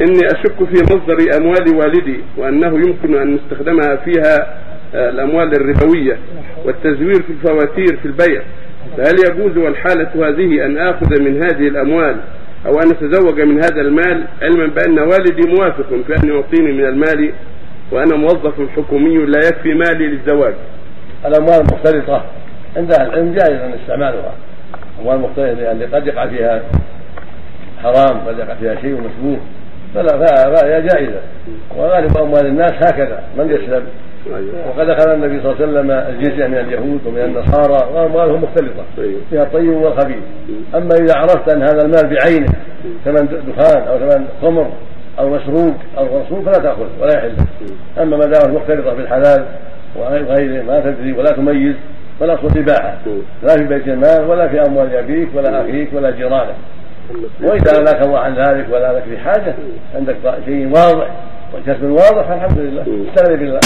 إني أشك في مصدر أموال والدي وأنه يمكن أن نستخدمها فيها آه، الأموال الربوية والتزوير في الفواتير في البيع. فهل يجوز والحالة هذه أن آخذ من هذه الأموال أو أن أتزوج من هذا المال علما بأن والدي موافق في أن يعطيني من المال وأنا موظف حكومي لا يكفي مالي للزواج؟ الأموال المختلطة عند أهل العلم جائز أن استعمالها أموال مختلطة لأن قد يقع فيها حرام قد يقع فيها شيء مشبوه. فلا فهي جائزة. وغالب أموال الناس هكذا من يسلم. أيوة. وقد أخذ النبي صلى الله عليه وسلم الجزية من اليهود ومن النصارى وأموالهم مختلطة أيوة. فيها الطيب والخبيث. أما إذا عرفت أن هذا المال بعينه ثمن دخان أو ثمن خمر أو مسروق أو مصروف فلا تأخذ ولا يحل. أما ما دامت مختلطة بالحلال وغيره ما تدري ولا تميز فالأصل الإباحة لا في بيت المال ولا في أموال أبيك ولا أخيك ولا جيرانك. وإذا نهاك الله عن ذلك ولا لك في حاجة عندك شيء واضح وكسب واضح فالحمد لله. استغني بالله.